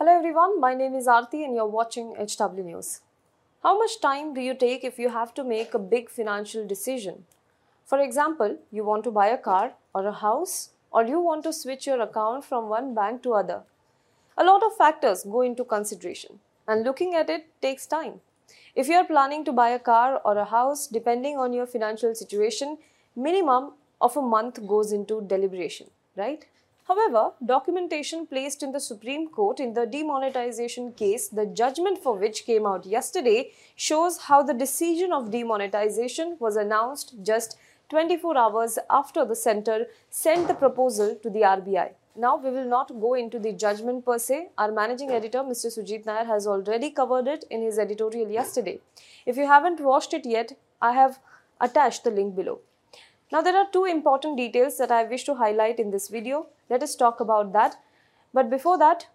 Hello everyone, my name is Arti and you're watching HW News. How much time do you take if you have to make a big financial decision? For example, you want to buy a car or a house or you want to switch your account from one bank to other. A lot of factors go into consideration and looking at it takes time. If you are planning to buy a car or a house depending on your financial situation, minimum of a month goes into deliberation, right? However, documentation placed in the Supreme Court in the demonetization case, the judgment for which came out yesterday, shows how the decision of demonetization was announced just 24 hours after the center sent the proposal to the RBI. Now, we will not go into the judgment per se. Our managing editor, Mr. Sujit Nair, has already covered it in his editorial yesterday. If you haven't watched it yet, I have attached the link below. Now there are two important details that I wish to highlight in this video. Let us talk about that. But before that,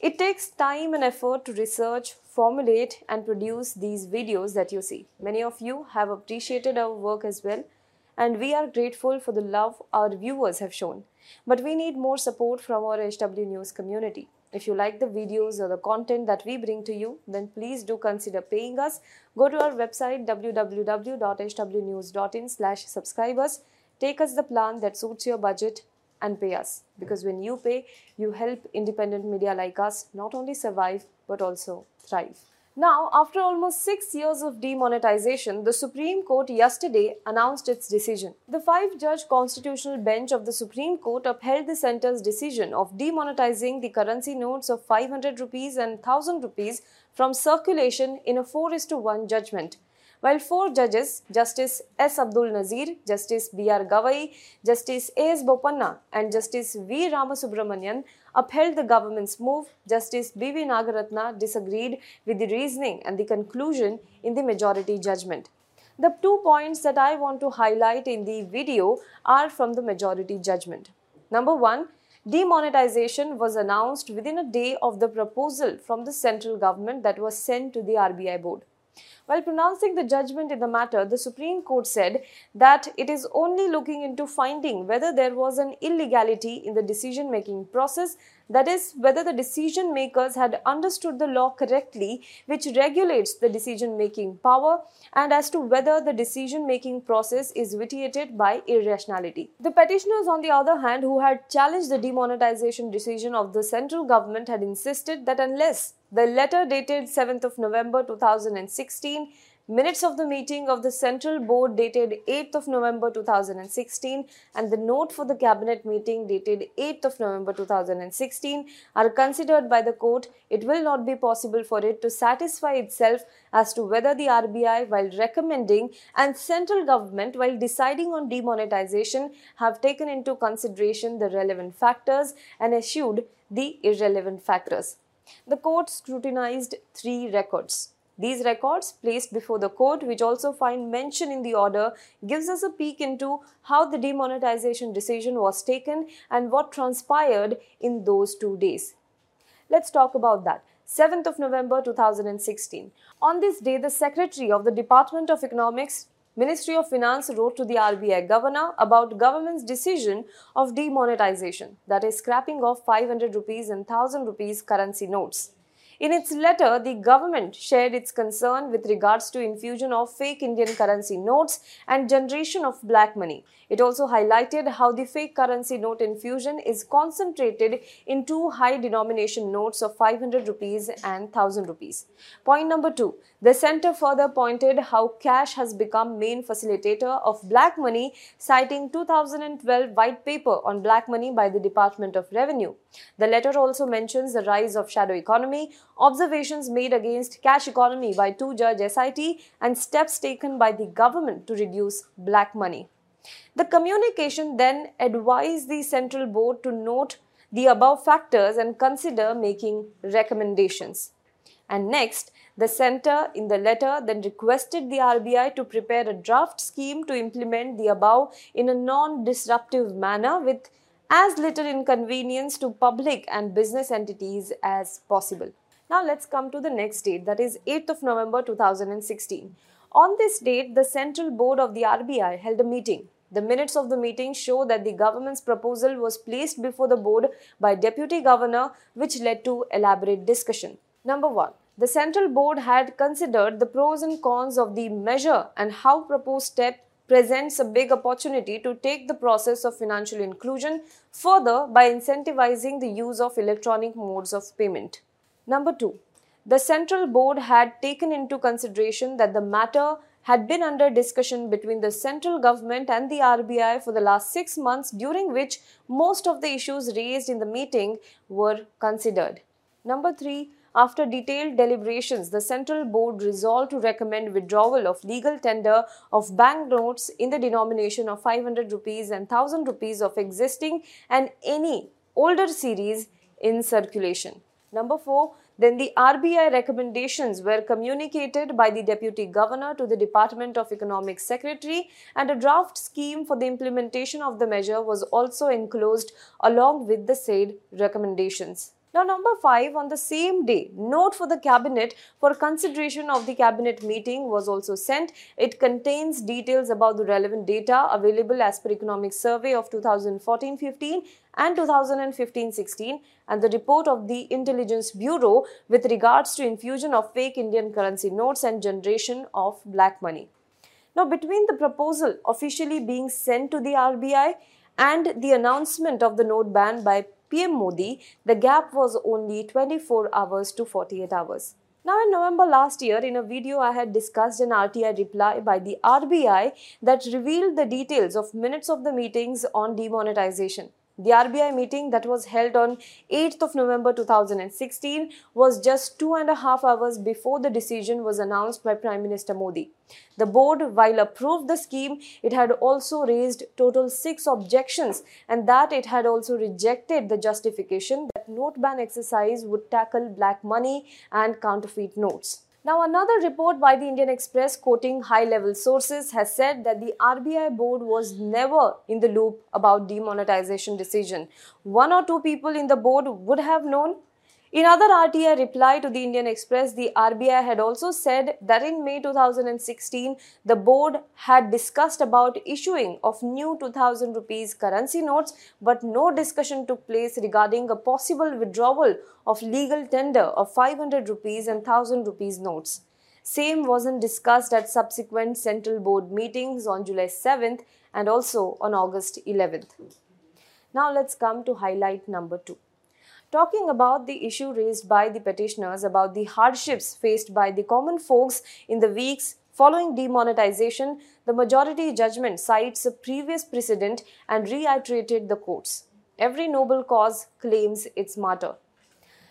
it takes time and effort to research, formulate and produce these videos that you see. Many of you have appreciated our work as well and we are grateful for the love our viewers have shown. But we need more support from our HW News community. If you like the videos or the content that we bring to you, then please do consider paying us. Go to our website www.hwnews.in slash subscribers. Take us the plan that suits your budget and pay us. Because when you pay, you help independent media like us not only survive but also thrive. Now, after almost six years of demonetization, the Supreme Court yesterday announced its decision. The five judge constitutional bench of the Supreme Court upheld the center's decision of demonetizing the currency notes of 500 rupees and 1000 rupees from circulation in a 4 to 1 judgment while four judges, Justice S. Abdul Nazir, Justice B. R. Gavai, Justice A. S. Bopanna, and Justice V. Ramasubramanian, upheld the government's move, Justice B. V. Nagaratna disagreed with the reasoning and the conclusion in the majority judgment. The two points that I want to highlight in the video are from the majority judgment. Number one, demonetization was announced within a day of the proposal from the central government that was sent to the RBI board. While pronouncing the judgment in the matter, the Supreme Court said that it is only looking into finding whether there was an illegality in the decision making process, that is, whether the decision makers had understood the law correctly, which regulates the decision making power, and as to whether the decision making process is vitiated by irrationality. The petitioners, on the other hand, who had challenged the demonetization decision of the central government, had insisted that unless the letter dated 7th of November 2016 minutes of the meeting of the Central Board dated 8th of November 2016 and the note for the Cabinet meeting dated 8th of November 2016 are considered by the court, it will not be possible for it to satisfy itself as to whether the RBI while recommending and central government while deciding on demonetization have taken into consideration the relevant factors and eschewed the irrelevant factors. The court scrutinized three records these records placed before the court, which also find mention in the order, gives us a peek into how the demonetization decision was taken and what transpired in those two days. Let's talk about that. 7th of November 2016. On this day, the Secretary of the Department of Economics, Ministry of Finance wrote to the RBI governor about government's decision of demonetization, that is scrapping off 500 rupees and 1000 rupees currency notes. In its letter, the government shared its concern with regards to infusion of fake Indian currency notes and generation of black money. It also highlighted how the fake currency note infusion is concentrated in two high denomination notes of 500 rupees and 1000 rupees. Point number 2. The center further pointed how cash has become main facilitator of black money citing 2012 white paper on black money by the Department of Revenue. The letter also mentions the rise of shadow economy, observations made against cash economy by two judge SIT and steps taken by the government to reduce black money. The communication then advised the central board to note the above factors and consider making recommendations. And next, the center in the letter then requested the RBI to prepare a draft scheme to implement the above in a non-disruptive manner with as little inconvenience to public and business entities as possible. Now let's come to the next date that is 8th of November 2016. On this date, the Central Board of the RBI held a meeting. The minutes of the meeting show that the government's proposal was placed before the board by Deputy Governor, which led to elaborate discussion. Number 1. The central board had considered the pros and cons of the measure and how proposed step presents a big opportunity to take the process of financial inclusion further by incentivizing the use of electronic modes of payment. Number 2. The central board had taken into consideration that the matter had been under discussion between the central government and the RBI for the last six months, during which most of the issues raised in the meeting were considered. Number three, after detailed deliberations, the central board resolved to recommend withdrawal of legal tender of banknotes in the denomination of 500 rupees and 1000 rupees of existing and any older series in circulation. Number four, then the RBI recommendations were communicated by the Deputy Governor to the Department of Economic Secretary and a draft scheme for the implementation of the measure was also enclosed along with the said recommendations. Now, number five, on the same day, note for the cabinet for consideration of the cabinet meeting was also sent. It contains details about the relevant data available as per economic survey of 2014-15 and 2015-16 and the report of the Intelligence Bureau with regards to infusion of fake Indian currency notes and generation of black money. Now, between the proposal officially being sent to the RBI and the announcement of the note ban by PM Modi, the gap was only 24 hours to 48 hours. Now, in November last year, in a video, I had discussed an RTI reply by the RBI that revealed the details of minutes of the meetings on demonetization. The RBI meeting that was held on 8th of November 2016 was just two and a half hours before the decision was announced by Prime Minister Modi. The board, while approved the scheme, it had also raised total six objections and that it had also rejected the justification that note ban exercise would tackle black money and counterfeit notes. Now, another report by the Indian Express quoting high level sources has said that the RBI board was never in the loop about demonetization decision. One or two people in the board would have known in other RTI reply to the Indian Express, the RBI had also said that in May 2016, the board had discussed about issuing of new 2000 rupees currency notes, but no discussion took place regarding a possible withdrawal of legal tender of 500 rupees and 1000 rupees notes. Same wasn't discussed at subsequent central board meetings on July 7th and also on August 11th. Now let's come to highlight number 2 talking about the issue raised by the petitioners about the hardships faced by the common folks in the weeks following demonetization, the majority judgment cites a previous precedent and reiterated the quotes. Every noble cause claims its martyr.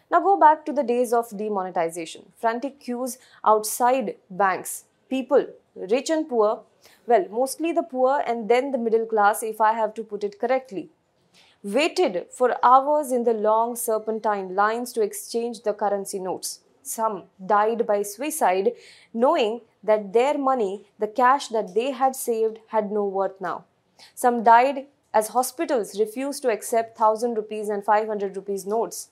Now go back to the days of demonetization. Frantic queues outside banks. People, rich and poor, well, mostly the poor and then the middle class, if I have to put it correctly waited for hours in the long serpentine lines to exchange the currency notes. Some died by suicide, knowing that their money, the cash that they had saved, had no worth now. Some died as hospitals refused to accept 1000 rupees and 500 rupees notes.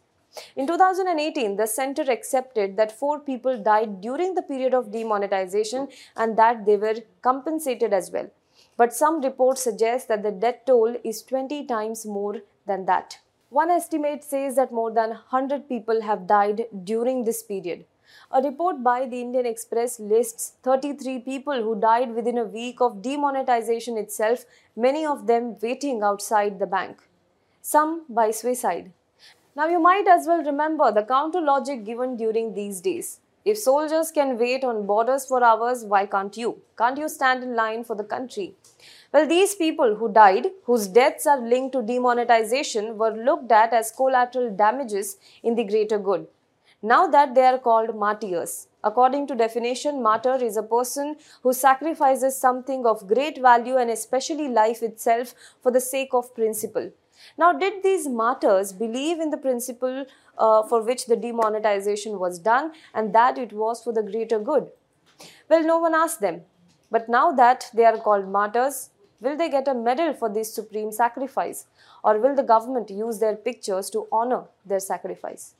In 2018, the center accepted that four people died during the period of demonetization and that they were compensated as well but some reports suggest that the death toll is 20 times more than that. One estimate says that more than 100 people have died during this period. A report by the Indian Express lists 33 people who died within a week of demonetization itself, many of them waiting outside the bank. Some by suicide. Now, you might as well remember the counter logic given during these days. If soldiers can wait on borders for hours, why can't you? Can't you stand in line for the country? Well, these people who died, whose deaths are linked to demonetization, were looked at as collateral damages in the greater good. Now that they are called martyrs. According to definition, martyr is a person who sacrifices something of great value and especially life itself for the sake of principle. Now, did these martyrs believe in the principle uh, for which the demonetization was done and that it was for the greater good? Well, no one asked them. But now that they are called martyrs, will they get a medal for this supreme sacrifice? Or will the government use their pictures to honor their sacrifice?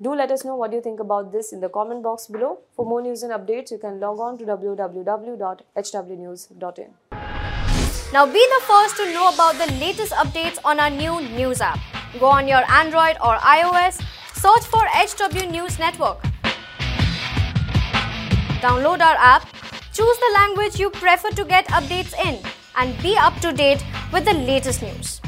Do let us know what you think about this in the comment box below. For more news and updates, you can log on to www.hwnews.in. Now be the first to know about the latest updates on our new news app. Go on your Android or iOS, search for HW News Network. Download our app, choose the language you prefer to get updates in, and be up to date with the latest news.